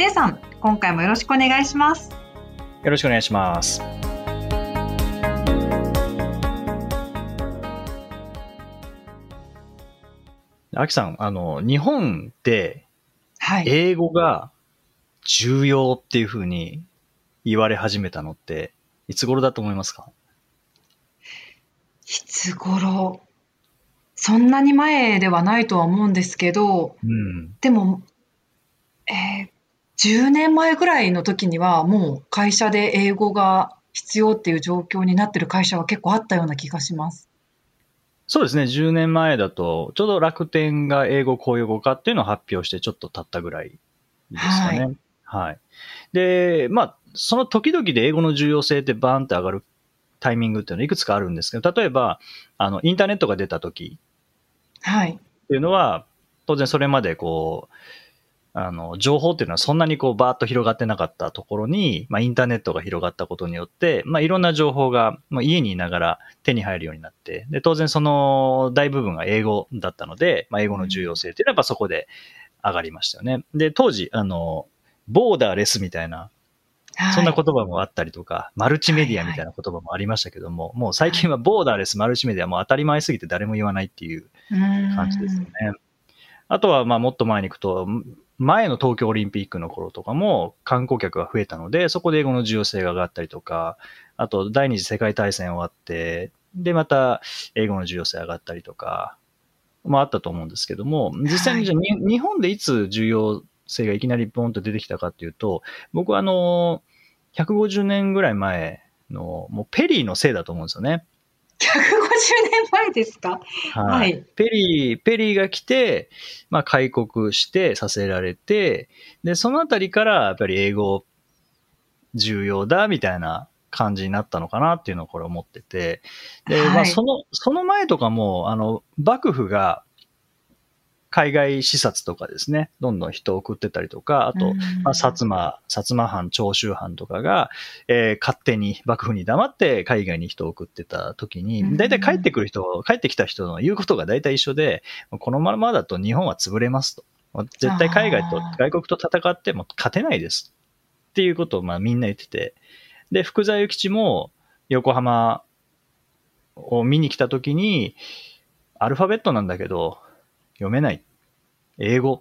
J さん、今回もよろしくお願いします。よろしくお願いします。あきさん、あの、日本ってはい、英語が重要っていうふうに言われ始めたのって、いつ頃だと思いますか？いつ頃？そんなに前ではないとは思うんですけど、うん、でも、えー、10年前ぐらいの時にはもう会社で英語が必要っていう状況になってる会社は結構あったような気がします。そうですね、10年前だと、ちょうど楽天が英語公用語化っていうのを発表してちょっと経ったぐらいですかね。はい。はい、で、まあ、その時々で英語の重要性ってバーンって上がるタイミングっていうのはいくつかあるんですけど、例えば、あの、インターネットが出た時はい。っていうのは、当然それまでこう、あの、情報っていうのはそんなにこうバーッと広がってなかったところに、まあインターネットが広がったことによって、まあいろんな情報が、まあ、家にいながら手に入るようになって、で、当然その大部分が英語だったので、まあ英語の重要性っていうのはやっぱそこで上がりましたよね。で、当時、あの、ボーダーレスみたいな、そんな言葉もあったりとか、マルチメディアみたいな言葉もありましたけども、もう最近はボーダーレス、マルチメディアも当たり前すぎて誰も言わないっていう感じですよね。あとは、まあもっと前に行くと、前の東京オリンピックの頃とかも観光客が増えたので、そこで英語の重要性が上がったりとか、あと第二次世界大戦終わって、で、また英語の重要性上がったりとか、まああったと思うんですけども、実際にじゃあ、はい、日本でいつ重要性がいきなりポンと出てきたかっていうと、僕はあの、150年ぐらい前の、もうペリーのせいだと思うんですよね。年前ですか？はい。ペリー、ペリーが来て、まあ、開国してさせられて、で、そのあたりからやっぱり英語重要だみたいな感じになったのかなっていうのをこれ思ってて、で、はい、まあ、その、その前とかも、あの、幕府が、海外視察とかですね、どんどん人を送ってたりとか、あと、まあ、薩摩、薩摩藩、長州藩とかが、えー、勝手に幕府に黙って海外に人を送ってた時に、大体帰ってくる人、帰ってきた人の言うことが大体一緒で、このままだと日本は潰れますと。絶対海外と、外国と戦っても勝てないです。っていうことをまあみんな言ってて。で、福沢諭吉も横浜を見に来た時に、アルファベットなんだけど、読めない。英語。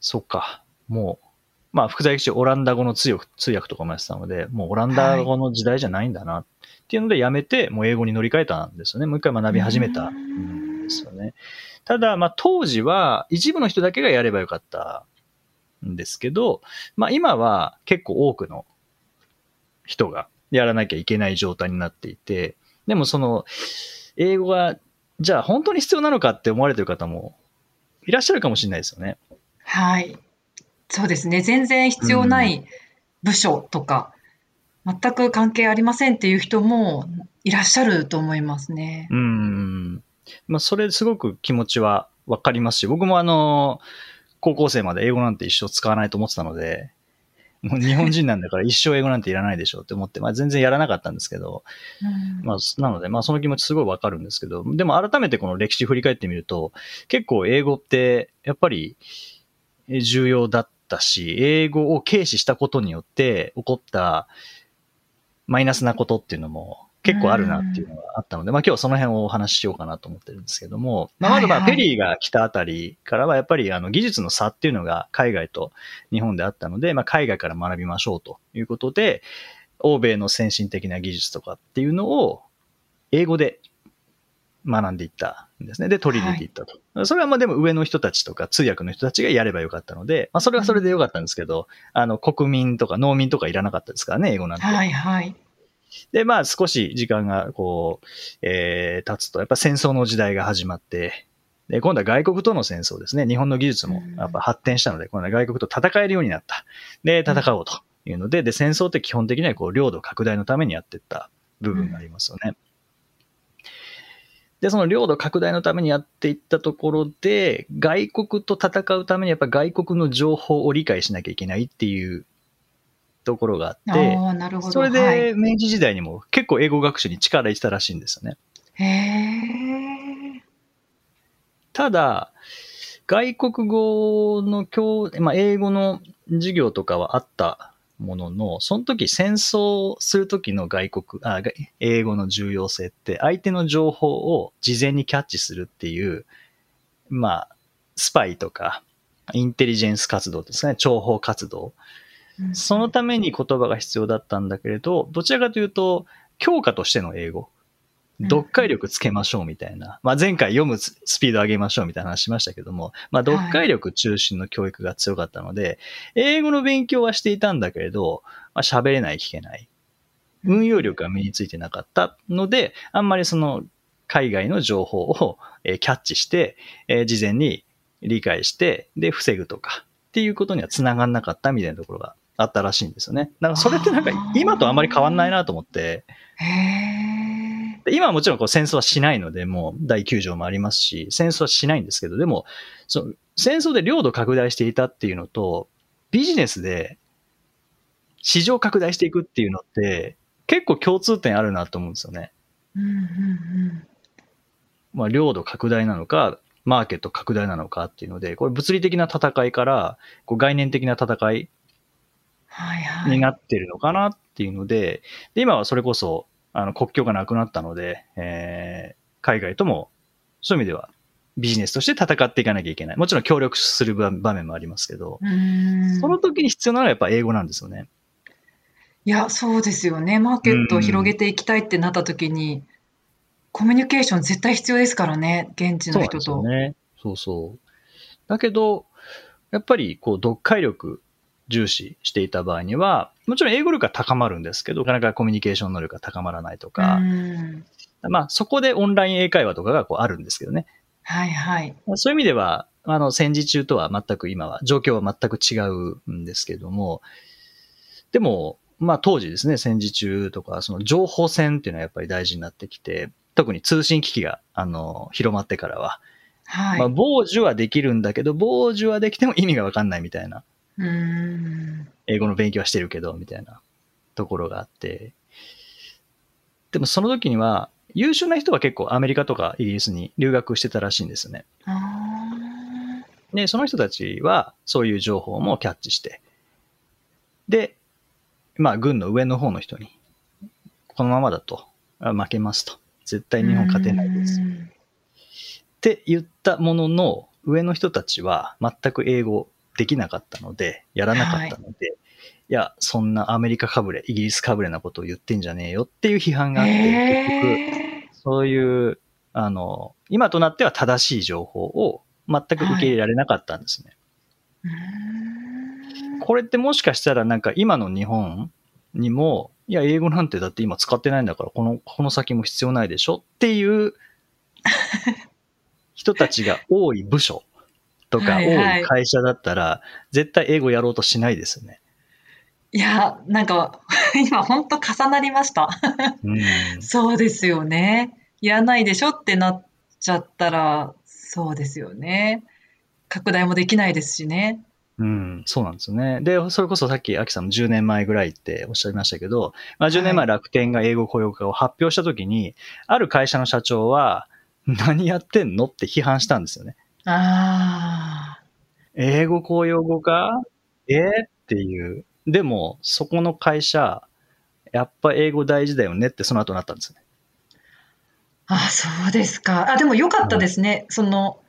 そっか。もう、まあ、福沢諭吉オランダ語の通訳通訳とかもやってたので、もうオランダ語の時代じゃないんだな、っていうのでやめて、もう英語に乗り換えたんですよね。もう一回学び始めたんですよね。ただ、まあ、当時は一部の人だけがやればよかったんですけど、まあ、今は結構多くの人がやらなきゃいけない状態になっていて、でもその、英語がじゃあ本当に必要なのかって思われてる方もいらっしゃるかもしれないですよね。はい。そうですね。全然必要ない部署とか、うん、全く関係ありませんっていう人もいらっしゃると思いますね。うん。まあ、それすごく気持ちはわかりますし、僕もあの、高校生まで英語なんて一生使わないと思ってたので、もう日本人なんだから一生英語なんていらないでしょって思って、まあ全然やらなかったんですけど、うん、まあなので、まあその気持ちすごいわかるんですけど、でも改めてこの歴史振り返ってみると、結構英語ってやっぱり重要だったし、英語を軽視したことによって起こったマイナスなことっていうのも結構あるなっていうのがあったので、まあ今日その辺をお話ししようかなと思ってるんですけども、まあまずまあペリーが来たあたりからはやっぱりあの技術の差っていうのが海外と日本であったので、まあ海外から学びましょうということで、欧米の先進的な技術とかっていうのを英語で学んでいったんですね。で、取り入れていったと。はい、それはまあでも上の人たちとか通訳の人たちがやればよかったので、まあそれはそれでよかったんですけど、あの国民とか農民とかいらなかったですからね、英語なんて。はいはい。で、まあ少し時間がこう、えー、経つと、やっぱ戦争の時代が始まって、で、今度は外国との戦争ですね。日本の技術もやっぱ発展したので、今度は外国と戦えるようになった。で、戦おうというので、で、戦争って基本的にはこう領土拡大のためにやっていった部分がありますよね。で、その領土拡大のためにやっていったところで、外国と戦うためにやっぱ外国の情報を理解しなきゃいけないっていうところがあって、ああ、なるほど。それはいで明治時代にも結構英語学習に力入れてたらしいんですよね。ただ、外国語の教、まあ、英語の授業とかはあったものの、その時戦争する時の外国、あ、が英語の重要性って相手の情報を事前にキャッチするっていう、まあ、スパイとか、インテリジェンス活動ですね、諜報活動。うんそのために言葉が必要だったんだけれど、どちらかというと、教科としての英語。うん読解力つけましょうみたいな。まあ前回読むススピード上げましょうみたいな話しましたけども、まあ読解力中心の教育が強かったので、英語の勉強はしていたんだけれど、まあ喋れない、聞けない。運用力が身についてなかったので、あんまりその海外の情報をえーキャッチして、えー事前に理解して、で、防ぐとかっていうことには繋がんなかったみたいなところがあったらしいんですよね。だからそれってなんか今とあんまり変わんないなと思って、今はもちろんこう戦争はしないので、もう第9条もありますし、戦争はしないんですけど、でも、その戦争で領土拡大していたっていうのと、ビジネスで市場拡大していくっていうのって、結構共通点あるなと思うんですよね。うんうんうん。まあ、領土拡大なのか、マーケット拡大なのかっていうので、これ物理的な戦いから、こう概念的な戦い。になってるのかなっていうので、で今はそれこそあの国境がなくなったので、えー海外ともそういう意味ではビジネスとして戦っていかなきゃいけない。もちろん協力する場場面もありますけど、その時に必要なのはやっぱ英語なんですよね。いや、そうですよね。マーケットを広げていきたいってなった時に、コミュニケーション絶対必要ですからね、現地そうなんですよの人と。ね。そうそう。だけど、やっぱりこう読解力重視していた場合には、もちろん英語力が高まるんですけど、なかなかコミュニケーション能力が高まらないとか、うんまあそこでオンライン英会話とかがこうあるんですけどね。はいはい。そういう意味では、あの、戦時中とは全く今は、状況は全く違うんですけども、でも、まあ当時ですね、戦時中とか、その情報戦っていうのはやっぱり大事になってきて、特に通信機器が、あの、広まってからは、はい。まあ、傍受はできるんだけど、傍受はできても意味がわかんないみたいな。英語の勉強はしてるけど、みたいなところがあって、でもその時には、優秀な人は結構アメリカとかイギリスに留学してたらしいんですよね。あで、その人たちはそういう情報もキャッチして、で、まあ、軍の上の方の人に、このままだとあ負けますと。絶対ー日本勝てないです。っうんて言ったものの、上の人たちは全く英語できなかったので、やらなかったので、い、や、そんなアメリカかぶれ、イギリスかぶれなことを言ってんじゃねえよっていう批判があって、結局、へそういう、あの、今となっては正しい情報を全く受け入れられなかったんですね。ーうーんこれってもしかしたらなんか今の日本にも、いや、英語なんてだって今使ってないんだから、この、この先も必要ないでしょっていう人たちが多い部署とかはいはい多い会社だったら、絶対英語やろうとしないですよね。いや、なんか、今本当重なりました。うん。そうですよね。やらないでしょってなっちゃったら、そうですよね。拡大もできないですしね。うん、そうなんですよね。で、それこそさっき、アキさんも10年前ぐらいっておっしゃいましたけど、まあ、10年前楽天が英語雇用化を発表したときに、ある会社の社長は、何やってんのって批判したんですよね。ああ。英語公用語か？えーっていう。でも、そこの会社、やっぱ英語大事だよねってその後なったんですよね。あ、そうですか。あ、でも良かったですね。その、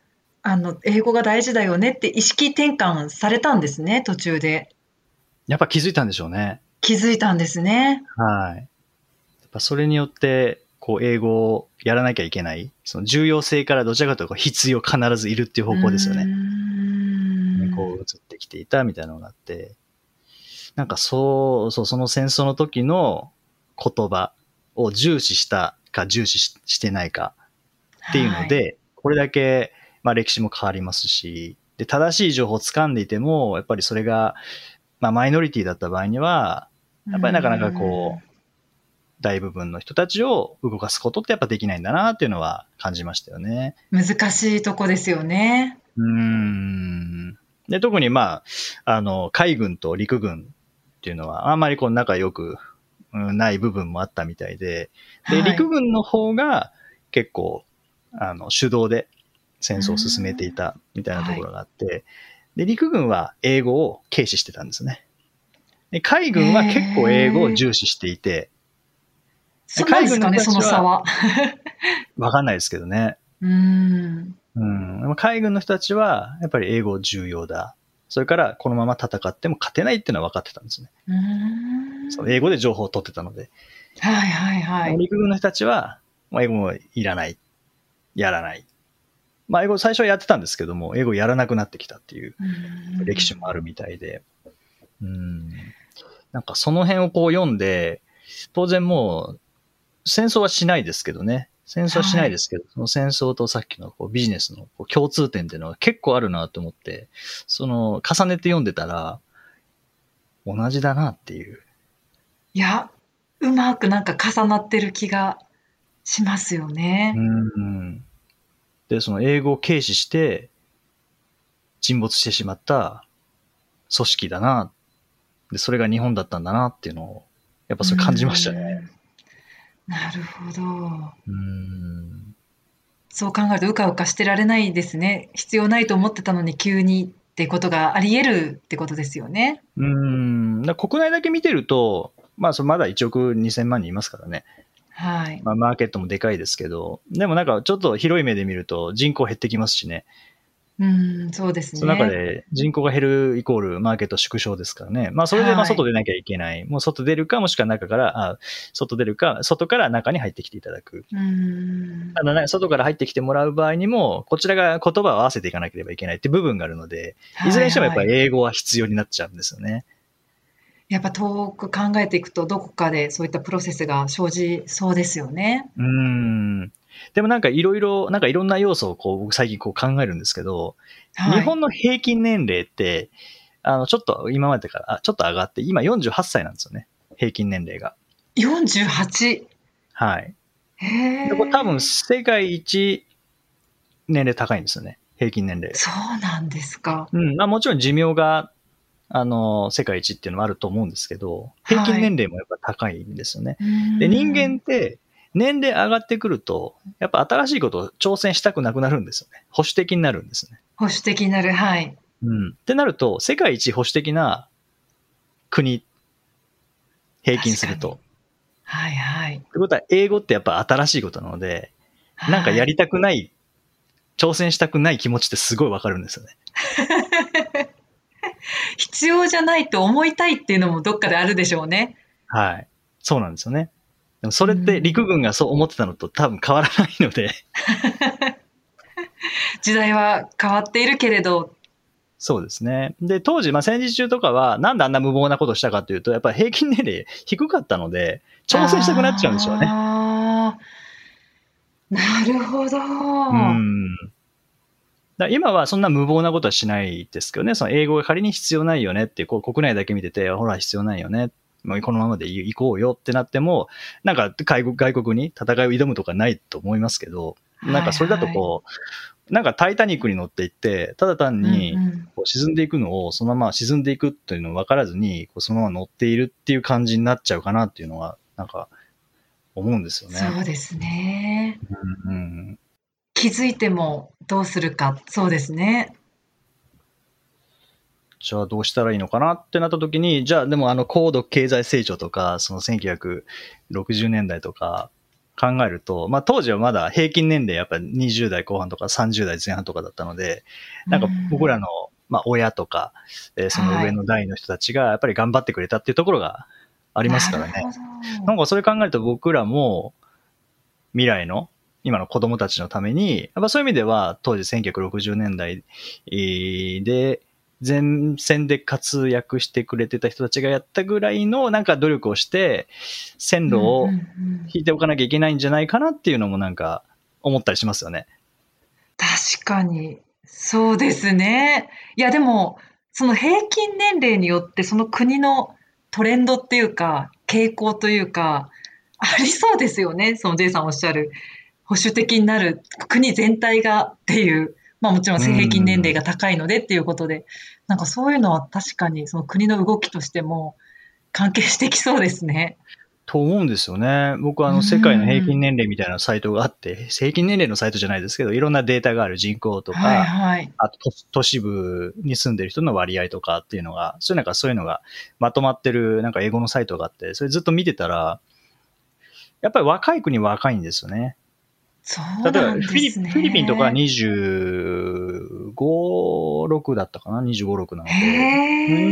あの、英語が大事だよねって意識転換されたんですね、途中で。やっぱ気づいたんでしょうね。気づいたんですね。はい。やっぱそれによって、こう、英語をやらなきゃいけない。その重要性からどちらかというと必要必ずいるっていう方向ですよね。こう移ってきていたみたいなのがあって、なんかそう、そう、その戦争の時の言葉を重視したか重視ししてないかっていうので、これだけまあ歴史も変わりますし、で、正しい情報を掴んでいても、やっぱりそれが、まあマイノリティだった場合には、やっぱりなかなかこう、大部分の人たちを動かすことってやっぱできないんだなっていうのは感じましたよね。難しいとこですよね。うーん。で、特にまあ、あの、海軍と陸軍っていうのはあんまりこう仲良くうんない部分もあったみたいで、で、はい陸軍の方が結構、あの、主導で戦争を進めていたみたいなところがあって、で、陸軍は英語を軽視してたんですね。で海軍は結構英語を重視していて、そうなんですかね、そ海軍の差は。わかんないですけどね。うん。うん。海軍の人たちは、やっぱり英語重要だ。それから、このまま戦っても勝てないっていうのは分かってたんですね。うんそう英語で情報を取ってたので。はいはいはい。陸軍の人たちは、まあ、英語もいらない。やらない。まあ、英語最初はやってたんですけども、英語やらなくなってきたっていううん歴史もあるみたいで。うん。なんかその辺をこう読んで、当然もう、戦争はしないですけどね。戦争はしないですけど、その戦争とさっきのこうビジネスのこう共通点っていうのは結構あるなと思って、その重ねて読んでたら、同じだなっていう。いや、うまくなんか重なってる気がしますよね。うん。で、その英語を軽視して、沈没してしまった組織だな。で、それが日本だったんだなっていうのを、やっぱそれ感じましたね。うん。なるほど。うん。そう考えるとうかうかしてられないですね。必要ないと思ってたのに急にってことがあり得るってことですよね。うん。だ国内だけ見てると、まあ、それまだ1億2000万人いますからね。はい。まあ、マーケットもでかいですけど、でもなんかちょっと広い目で見ると人口減ってきますしね。うん、そうですね。その中で人口が減るイコールマーケット縮小ですからね。まあそれでまはいあ外出なきゃいけない。もう外出るかもしくは中から、あ外出るか、外から中に入ってきていただく。うん。ただね、外から入ってきてもらう場合にも、こちらが言葉を合わせていかなければいけないって部分があるので、いずれにしてもやっぱはいはいり英語は必要になっちゃうんですよね。やっぱ遠く考えていくとどこかでそういったプロセスが生じそうですよね。うーん。でもなんかいろいろ、なんかいろんな要素をこう僕最近こう考えるんですけど、はい、日本の平均年齢って、あの、ちょっと今までから、あちょっと上がって、今48歳なんですよね。平均年齢が。48。はい。へでこれ多分え。世界一年齢高いんですよね。平均年齢。そうなんですか。うん。まあもちろん寿命が、あの、世界一っていうのもあると思うんですけど、平均年齢もやっぱ高いんですよね。で、人間って年齢上がってくると、やっぱ新しいことを挑戦したくなくなるんですよね。保守的になるんですね。保守的になる。はい。うん。ってなると、世界一保守的な国、平均すると。はいはい。ってことは、英語ってやっぱ新しいことなので、なんかやりたくない、挑戦したくない気持ちってすごいわかるんですよね。必要じゃないと思いたいっていうのもどっかであるでしょうね。はい。そうなんですよね。でもそれって陸軍がそう思ってたのと多分変わらないので、時代は変わっているけれど、そうですね。で、当時、まあ戦時中とかは、なんであんな無謀なことをしたかというと、やっぱり平均年齢低かったので、挑戦したくなっちゃうんでしょうね。なるほど。うん。だ今はそんな無謀なことはしないですけどね、その英語が仮に必要ないよねってこう国内だけ見てて、ほら必要ないよね。もうこのままで行こうよってなっても、なんか外国外国に戦いを挑むとかないと思いますけど、なんかそれだとこう、なんかタイタニックに乗っていって、ただ単にこう沈んでいくのをそのまま沈んでいくっていうのを分からずに、こうそのまま乗っているっていう感じになっちゃうかなっていうのは、なんか思うんですよね。そうですね。うんうん気づいてもどうするか、そうですね。じゃあどうしたらいいのかなってなった時に、じゃあでもあの高度経済成長とか、その1960年代とか考えると、まあ当時はまだ平均年齢やっぱり20代後半とか30代前半とかだったので、なんか僕らの、まあ親とか、えーその上の代の人たちがやっぱり頑張ってくれたっていうところがあありますからね。なんかそれ考えると僕らも未来の今の子供たちのために、やっぱそういう意味では当時1960年代えーで前線で活躍してくれてた人たちがやったぐらいのなんか努力をして線路を引いておかなきゃいけないんじゃないかなっていうのもなんか思ったりしますよね。確かに。そうですね。いや、でも、その平均年齢によって、その国のトレンドっていうか、傾向というか、ありそうですよね。その J さんおっしゃる、保守的になる国全体がっていう、まあもちろん平均年齢が高いのでっていうことで、なんかそういうのは確かにその国の動きとしても関係してきそうですね。と思うんですよね。僕はあの世界の平均年齢みたいなサイトがあって、平均年齢のサイトじゃないですけど、いろんなデータがある人口とか、はいはい、あと都市部に住んでる人の割合とかっていうのが、そういうなんかそういうのがまとまってるなんか英語のサイトがあって、それずっと見てたら、やっぱり若い国若いんですよね。そうなんですね。フィリピンとか25、6だったかな ?25、6なので。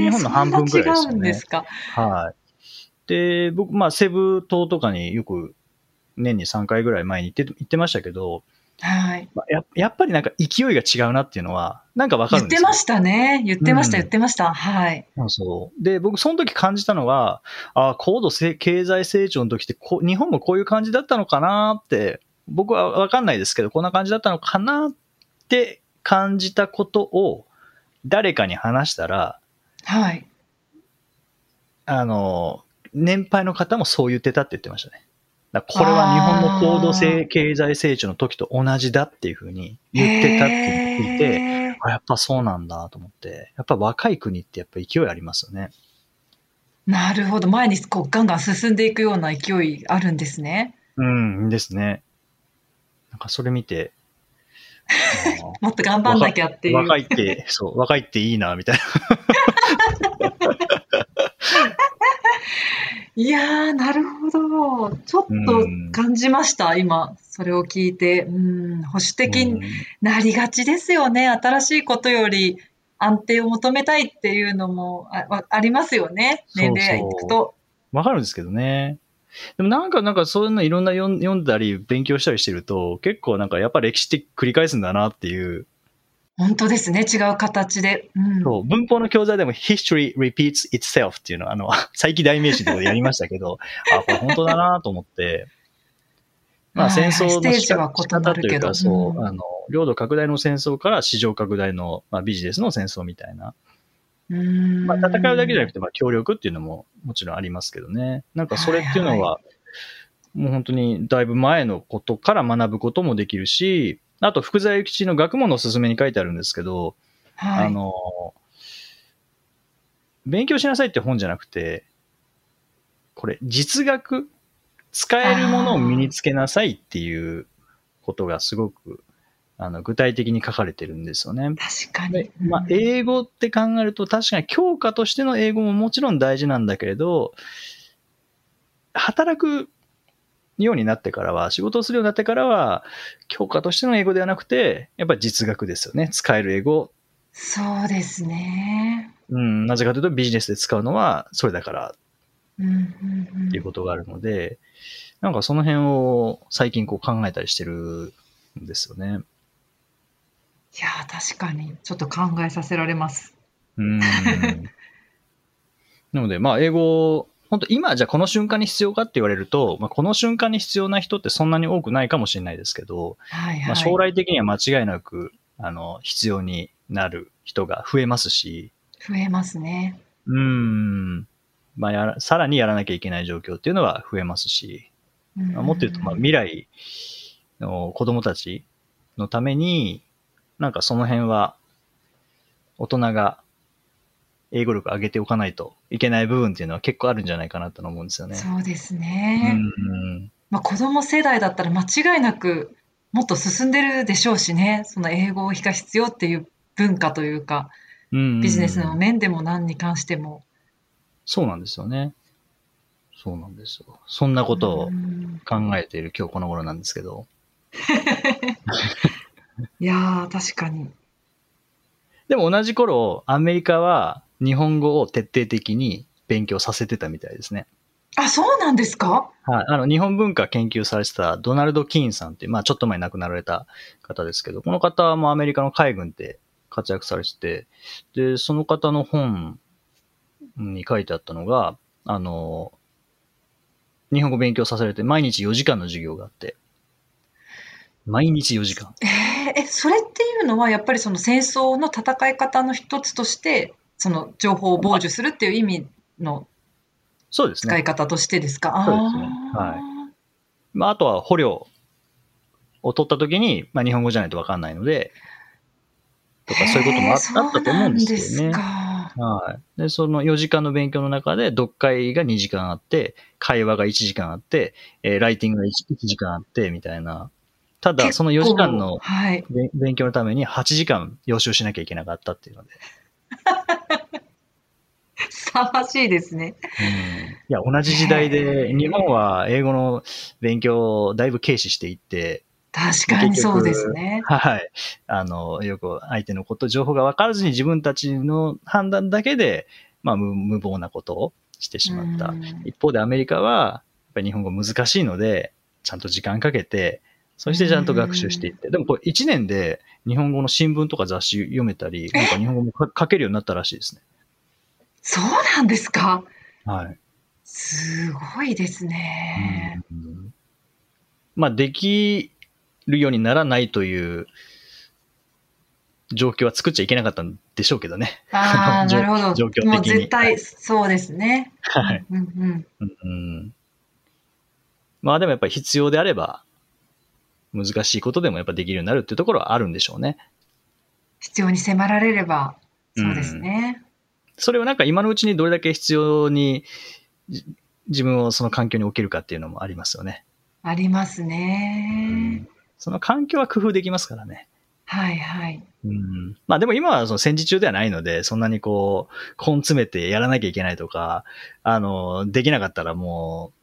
日本の半分ぐらいですよね。違うんですか。はい。で、僕、まあ、セブ島とかによく年に3回ぐらい前に行って行ってましたけど、はい。ややっぱりなんか勢いが違うなっていうのは、なんかわかるんですよ。言ってましたね。言ってました、うん、言ってました。はい。そう。で、僕その時感じたのは、あ高度経済成長の時ってこ、日本もこういう感じだったのかなって、僕はわかんないですけど、こんな感じだったのかなって感じたことを誰かに話したら、はい。あの、年配の方もそう言ってたって言ってましたね。これは日本の高度性経済成長の時と同じだっていうふうに言ってたって言っていて、あやっぱそうなんだと思って、やっぱ若い国ってやっぱ勢いありますよね。なるほど。前にこうガンガン進んでいくような勢いあるんですね。うん、ですね。なんかそれ見て、もっと頑張んなきゃっていう。若いって、そう、若いっていいな、みたいな。いやー、なるほど。ちょっと感じました、今。それを聞いて。うん、保守的になりがちですよね。新しいことより安定を求めたいっていうのもあありますよね。年齢いくと。わかるんですけどね。でもなんか、なんかそういうのいろんな読んだり勉強したりしてると、結構なんかやっぱ歴史って繰り返すんだなっていう。本当ですね。違う形で。うん、そう。文法の教材でも history repeats itself っていうのは、あの、再起代名詞でやりましたけど、あ、これ本当だなと思って、まあ戦争の仕方というか、そう、あの、領土拡大の戦争から市場拡大の、まあ、ビジネスの戦争みたいな。うん。まあ、戦うだけじゃなくて、まあ、協力っていうのももちろんありますけどね。なんかそれっていうのは、もう本当にだいぶ前のことから学ぶこともできるし、あと、福沢諭吉の学問のすすめに書いてあるんですけど、はい、あの、勉強しなさいって本じゃなくて、これ、実学、使えるものを身につけなさいっていうことがすごく、あの、具体的に書かれてるんですよね。確かに。まあ、英語って考えると、確かに教科としての英語ももちろん大事なんだけれど、働くようになってからは、仕事をするようになってからは、教科としての英語ではなくて、やっぱり実学ですよね。使える英語。そうですね。うん、なぜかというとビジネスで使うのはそれだから、うんうんうん、っていうことがあるので、なんかその辺を最近こう考えたりしてるんですよね。いや確かに。ちょっと考えさせられます。うん。なので、まあ、英語本当今じゃこの瞬間に必要かって言われると、まあ、この瞬間に必要な人ってそんなに多くないかもしれないですけど、はいはい、まあ、将来的には間違いなく、あの、必要になる人が増えますし。増えますね。うん。まあやら、さらにやらなきゃいけない状況っていうのは増えますし、まあ、もっと言うと、まあ、未来の子供たちのために、なんかその辺は、大人が英語力上げておかないといけない部分っていうのは結構あるんじゃないかなと思うんですよね。そうですね。うん、まあ、子供世代だったら間違いなくもっと進んでるでしょうしね、その英語が必要っていう文化というか、ビジネスの面でも何に関しても。そうなんですよね。そうなんですよ。そんなことを考えている今日この頃なんですけど。いやー、確かに。でも同じ頃、アメリカは日本語を徹底的に勉強させてたみたいですね。あ、そうなんですか？はい。あの、日本文化研究されてたドナルド・キーンさんって、まあ、ちょっと前に亡くなられた方ですけど、この方もアメリカの海軍で活躍されてて、で、その方の本に書いてあったのが、あの、日本語勉強させられて、毎日4時間の授業があって、毎日4時間。えええ、それっていうのはやっぱりその戦争の戦い方の一つとして、その情報を傍受するっていう意味のそうですね。使い方としてですか？そうですねあーはいまあ、あとは捕虜を取った時に、まあ、日本語じゃないと分かんないので、とかそういうこともあったと思うんですけどねはい。で、その4時間の勉強の中で、読解が2時間あって、会話が1時間あって、えーライティングが 1, 時間あって、みたいな。ただ、その4時間のはい。べ勉強のために8時間予習しなきゃいけなかったっていうので。凄まじいですね。いや、同じ時代へで、ー日本は英語の勉強をだいぶ軽視していって、確かにそうですね。はい。あの、よく相手のこと、情報が分からずに自分たちの判断だけで、まあ、無無謀なことをしてしまった。うん一方でアメリカは、やっぱり日本語難しいので、ちゃんと時間かけて、そしてちゃんと学習していって。でもこれ1年で日本語の新聞とか雑誌読めたり、なんか日本語もか書けるようになったらしいですね。そうなんですか？はい。すごいですね。うんまあ、できるようにならないという状況は作っちゃいけなかったんでしょうけどね。ああ、状なるほど。状況的にもう絶対そうですね。はい。うんうん。うんまあでもやっぱり必要であれば、難しいことでもやっぱできるようになるっていうところはあるんでしょうね。必要に迫られれば、そうですね。それをなんか今のうちにどれだけ必要にじ自分をその環境に置けるかっていうのもありますよね。ありますね。その環境は工夫できますからね。はいはい。うん、まあでも今はその戦時中ではないので、そんなにこう、根詰めてやらなきゃいけないとか、あの、できなかったらもう、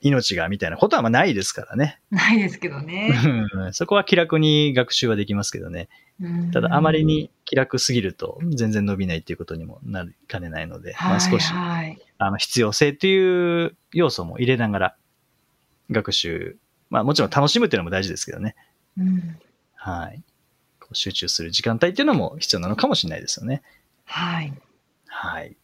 命がみたいなことはまあないですからね。ないですけどね。うんそこは気楽に学習はできますけどね。うんただあまりに気楽すぎると全然伸びないっていうことにもなりかねないので、まはいあ少しはい。あの必要性っていう要素も入れながら学習、まあもちろん楽しむっていうのも大事ですけどね。うんはい。集中する時間帯っていうのも必要なのかもしれないですよね。はい。はい。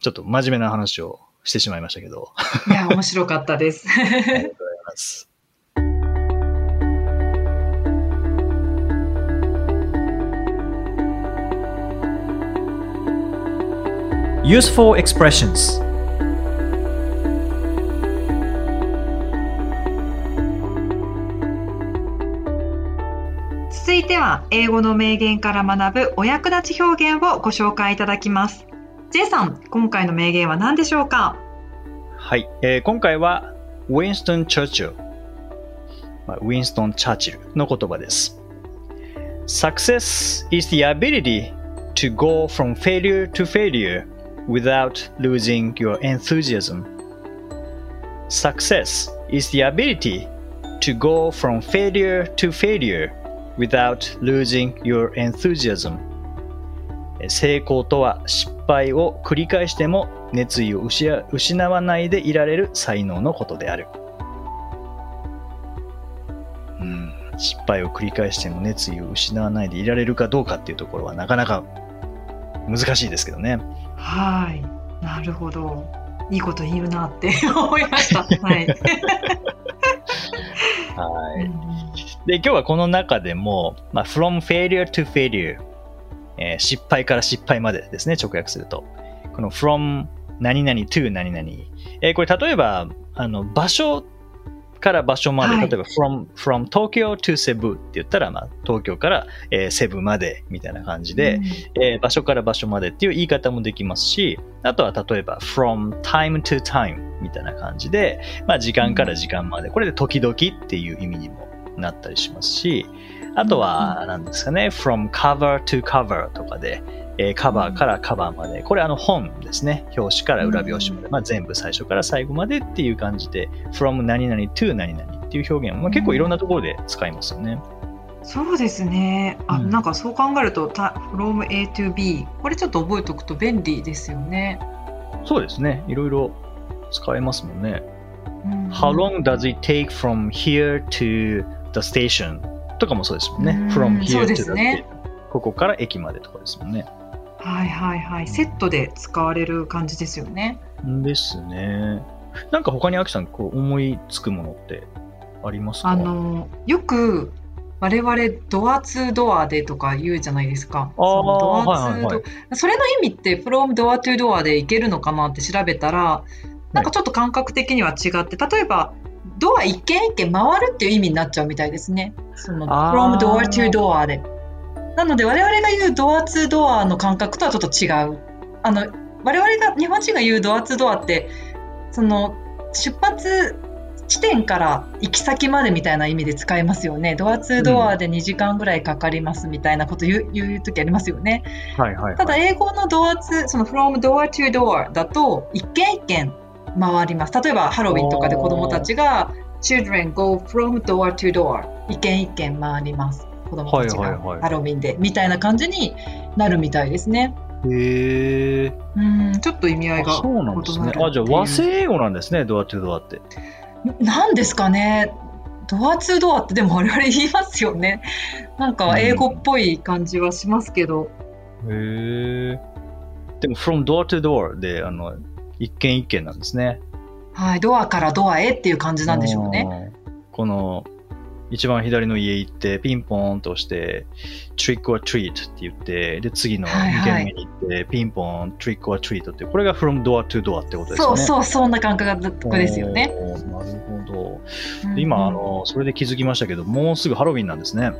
ちょっと真面目な話をしてしまいましたけど、いや、面白かったです。ありがとうございます。Useful expressions 続いては、英語の名言から学ぶお役立ち表現をご紹介いただきます。J さん、今回の名言は何でしょうかはい。えー今回は、ウィンストン・チャーチル。まあ、ウィンストン・チャーチルの言葉です。Success is the ability to go from failure to failure without losing your enthusiasm. Success is the ability to go from failure to failure without losing your enthusiasm. えー成功とは失敗を繰り返しても熱意を失失わないでいられる才能のことである。うん、失敗を繰り返しても熱意を失わないでいられるかどうかっていうところはなかなか難しいですけどね。はい。なるほど。いいこと言うなって 思いました。はい。はい。うんで、今日はこの中でも、まあ、from failure to failure、えー失敗から失敗までですね、直訳すると。この from 何々 to 何々。えーこれ例えば、あの、場所から場所まで、はい例えば from, from Tokyo to Cebu って言ったら、まあ、東京から、えーセブまでみたいな感じで、えー場所から場所までっていう言い方もできますし、あとは例えば from time to time みたいな感じで、まあ時間から時間まで、これで時々っていう意味にもなったりしますし、あとは何ですかね、from cover to cover とかで、えーカバーからカバーまで、これあの本ですね、表紙から裏表紙まで、まあ全部最初から最後までっていう感じで、from 何々 to 何々っていう表現も、まあ、結構いろんなところで使いますよね。そうですね。あ、うん。なんかそう考えると、た from A to B、これちょっと覚えておくと便利ですよね。そうですね、いろいろ使えますもんね。うん。How long does it take from here to the station? とかもそうですもんね。うん from here ね.ここから駅までとかですもんね。はいはいはい。セットで使われる感じですよね。ですね。なんか他にアキさんこう思いつくものってありますか？あのよく我々ドアツードアでとか言うじゃないですか。そのドアツードはいはいはいそれの意味って from door to door でいけるのかなって調べたら、なんかちょっと感覚的には違って、例えばドア一軒一軒回るっていう意味になっちゃうみたいですね。その from door to door で。なので我々が言うドアツードアの感覚とはちょっと違う。あの我々が日本人が言うドアツードアってその出発地点から行き先までみたいな意味で使いますよね。ドアツードアで2時間ぐらいかかりますみたいなこと言う,、言う時ありますよね。はいはい、ただはい。英語のドアツその from door to door だと一軒一軒回ります。例えばハロウィンとかで子供たちが children go from door to door 一軒一軒回ります。子供たちがハロウィンでみたいな感じになるみたいですね。へえ。うん、ちょっと意味合いがそうなんですねあ、じゃあ和製英語なんですね、ドアトゥドアって。なんですかね。ドアツードアってでも我々言いますよね。なんか英語っぽい感じはしますけど。へえ。でも、from door to door で、あの、一軒一軒なんですね。はい、ドアからドアへっていう感じなんでしょうね。ね。この、一番左の家行って、ピンポーンと押して、trick or treat って言って、で、次のはいはい2軒目に行って、ピンポーン、trick or treat って、これが from door to door ってことですよね。そうそう、そんな感覚ですよね。なるほど。今、あの、それで気づきましたけど、もうすぐハロウィンなんですね。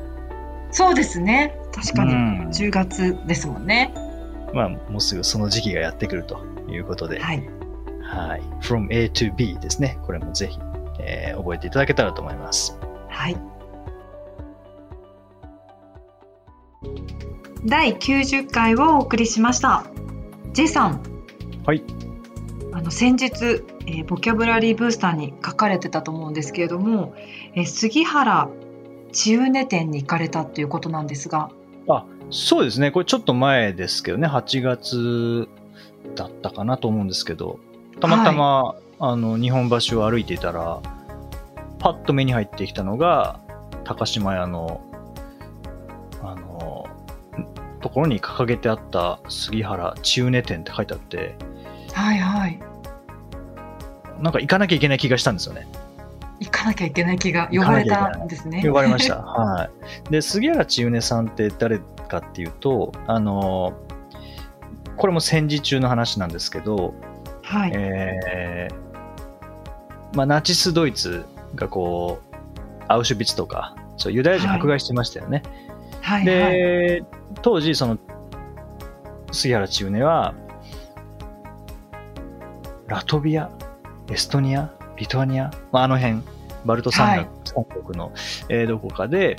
そうですね。確かに。うん10月ですもんね。まあ、もうすぐその時期がやってくるということで、はい。はい。from A to B ですね。これもぜひ、えー覚えていただけたらと思います。はい。第90回をお送りしました。J さん。はい。あの先日、えーボキャブラリーブースターに書かれてたと思うんですけれども、えー杉原千畝店に行かれたということなんですが、あ、そうですね。これちょっと前ですけどね、8月だったかなと思うんですけど、たまたま、あの、日本橋を歩いていたら、パッと目に入ってきたのが、高島屋の、あの、ところに掲げてあった杉原千畝店って書いてあって、はいはい。なんか行かなきゃいけない気がしたんですよね。行かなきゃいけない気が呼ばれたんですね。呼ばれました。はい。で、杉原千畝さんって誰かっていうと、あの、これも戦時中の話なんですけど、はい。えーまあ、ナチスドイツがこう、アウシュビッツとか、そうユダヤ人迫害してましたよね。はいはい。で、当時、その、杉原千畝は、ラトビア、エストニア、リトアニア、まあ、あの辺、バルト三はい国三国の、えーどこかで、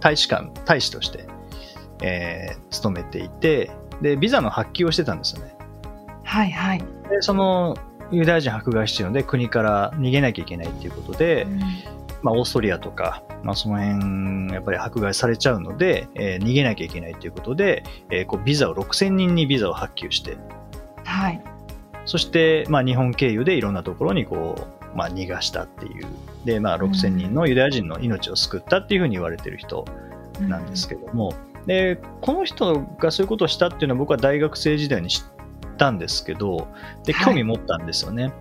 大使館、大使として、えー勤めていて、で、ビザの発給をしてたんですよね。はいはい。で、その、ユダヤ人迫害してるので、国から逃げなきゃいけないっていうことで、まあ、オーストリアとか、まあ、その辺、やっぱり迫害されちゃうので、えー逃げなきゃいけないということで、えーこうビザを6000人にビザを発給して、はい。そして、まあ、日本経由でいろんなところにこう、まあ、逃がしたっていう。で、まあ、6000人のユダヤ人の命を救ったっていうふうに言われてる人なんですけども、で、この人がそういうことをしたっていうのは僕は大学生時代に知ったんですけど、で、はい興味持ったんですよね。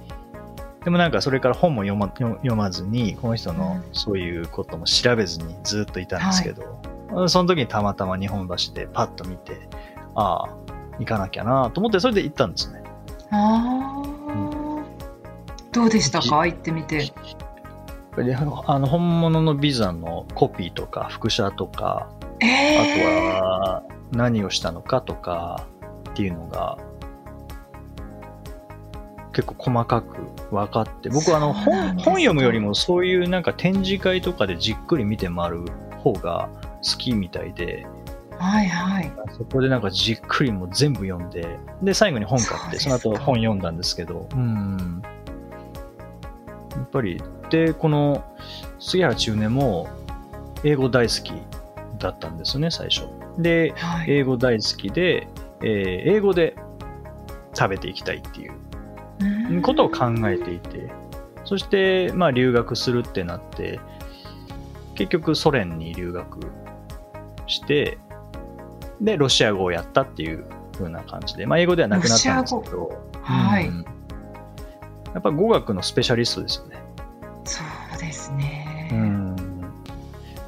でもなんかそれから本も読ま読まずに、この人のそういうことも調べずにずっといたんですけど、その時にたまたま日本橋でパッと見て、ああ、行かなきゃなと思ってそれで行ったんですね。ああ、どうでしたか？行ってみて。であの本物のビザのコピーとか副写とか、ええあとは何をしたのかとかっていうのが結構細かく分かって僕はあの本本読むよりもそういうなんか展示会とかでじっくり見て回る方が好きみたいではいはい。そこでなんかじっくりもう全部読んでで最後に本買ってその後本読んだんですけど。うん。やっぱりでこの杉原千畝も英語大好きだったんですよね最初。ではい。英語大好きで、えー英語で食べていきたいっていううん。ことを考えていて、そして、まあ、留学するってなって、結局ソ連に留学して、で、ロシア語をやったっていう風な感じで、まあ、英語ではなくなったんですけど、はい。うん。やっぱ語学のスペシャリストですよね。そうですね。うん。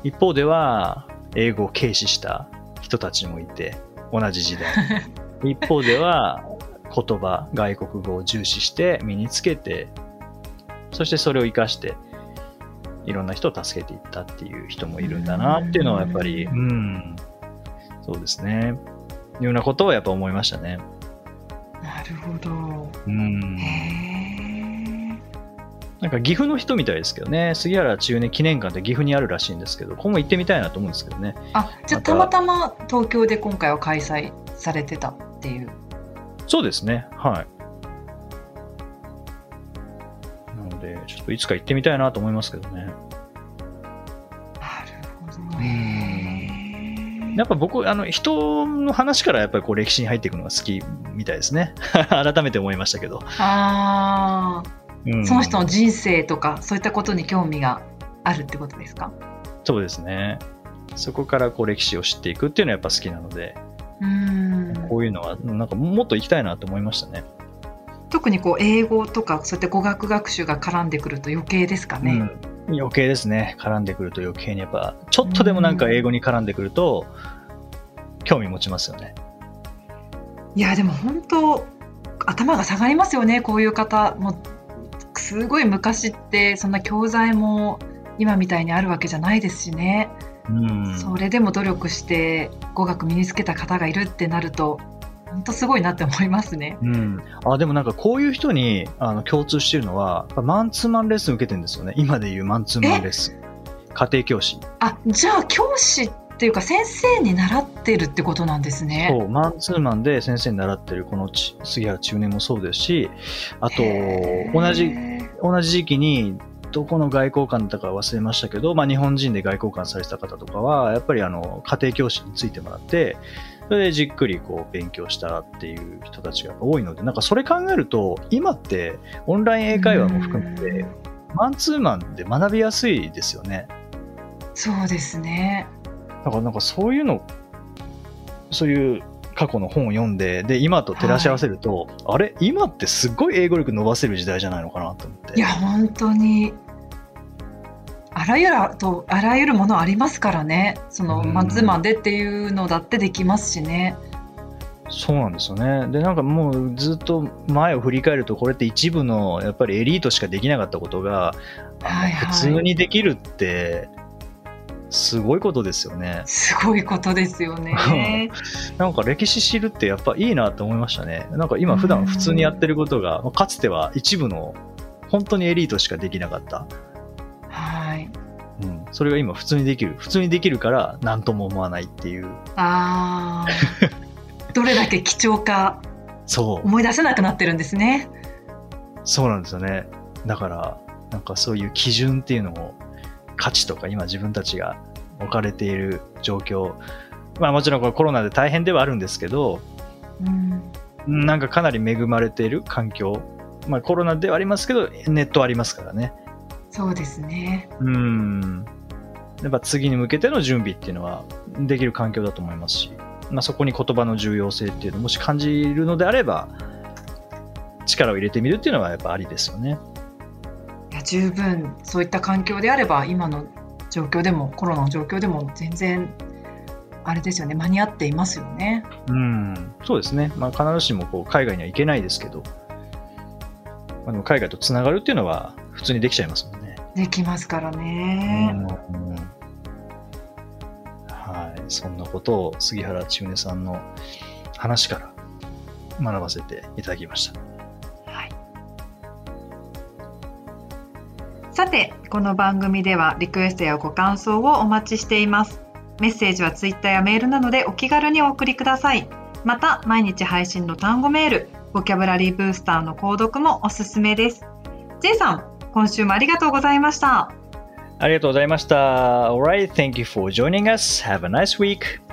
一方では英語を軽視した人たちもいて、同じ時代。一方では言葉、外国語を重視して身につけて、そしてそれを活かして、いろんな人を助けていったっていう人もいるんだなっていうのはやっぱり、うん、そうですね。いうようなことをやっぱ思いましたね。なるほど。うん。へえ。なんか岐阜の人みたいですけどね、杉原中根記念館って岐阜にあるらしいんですけど、ここも行ってみたいなと思うんですけどね。あ、じゃあまたたまたま東京で今回は開催されてたっていう。そうですね、はい。なので、ちょっといつか行ってみたいなと思いますけどね。なるほど。うんへえ。やっぱ僕、あの、人の話からやっぱりこう歴史に入っていくのが好きみたいですね。改めて思いましたけど。ああ、うんその人の人生とかそういったことに興味があるってことですか？そうですね。そこからこう歴史を知っていくっていうのはやっぱ好きなので、うん。こういうのはなんかもっと行きたいなと思いましたね。特にこう英語とかそういった語学学習が絡んでくると余計ですかね？うん、余計ですね。絡んでくると余計にやっぱ、ちょっとでもなんか英語に絡んでくると、興味持ちますよね。いやでも本当頭が下がりますよねこういう方もうすごい昔ってそんな教材も今みたいにあるわけじゃないですしね、うん。それでも努力して語学身につけた方がいるってなると本当すごいなって思いますね。うん、あでもなんかこういう人にあの共通してるのは、マンツーマンレッスン受けてるんですよね。今でいうマンツーマンレッスン。家庭教師。あじゃあ教師っていうか先生に習ってるってことなんですね。そう、マンツーマンで先生に習ってるこのち杉原中年もそうですし、あと同じ、同じ時期に、どこの外交官だったか忘れましたけど、まあ、日本人で外交官されてた方とかは、やっぱりあの家庭教師についてもらって、それでじっくりこう勉強したっていう人たちが多いので、なんかそれ考えると、今ってオンライン英会話も含めて、マンツーマンで学びやすいですよね。そうですね。だからなんかそういうの、そういう過去の本を読んで、で、今と照らし合わせると、あれ？今ってすっごい英語力伸ばせる時代じゃないのかなと思って。いや本当にあらゆるとあらゆるものありますからねそのうんマンツーマンでっていうのだってできますしね。そうなんですよね。で、なんかもうずっと前を振り返ると、これって一部のやっぱりエリートしかできなかったことが、はいはい普通にできるって、すごいことですよね。すごいことですよね。なんか歴史知るってやっぱいいなと思いましたね。なんか今普段普通にやってることが、まあかつては一部の本当にエリートしかできなかった。はい。うん。それが今普通にできる。普通にできるから何とも思わないっていう。ああ。どれだけ貴重かそう。思い出せなくなってるんですね。そうなんですよね。だから、なんかそういう基準っていうのを、価値とか今自分たちが置かれている状況、まあもちろんこれコロナで大変ではあるんですけど、うん。なんかかなり恵まれている環境、まあコロナではありますけど、ネットありますからね。そうですね。うん。やっぱ次に向けての準備っていうのはできる環境だと思いますし、まあそこに言葉の重要性っていうのをもし感じるのであれば、力を入れてみるっていうのはやっぱありですよね。十分そういった環境であれば今の状況でもコロナの状況でも全然あれですよね間に合っていますよね。うん、そうですね。まあ、必ずしもこう海外には行けないですけど、まあ、でも海外とつながるっていうのは普通にできちゃいますもんね。できますからうんね。はい、そんなことを杉原千畝さんの話から学ばせていただきました。この番組ではリクエストやご感想をお待ちしています。メッセージはツイッターやメールなどでお気軽にお送りください。また、毎日配信の単語メール、ボキャブラリーブースターの購読もおすすめです。J さん、今週もありがとうございました。ありがとうございました。Alright, thank you for joining us. Have a nice week.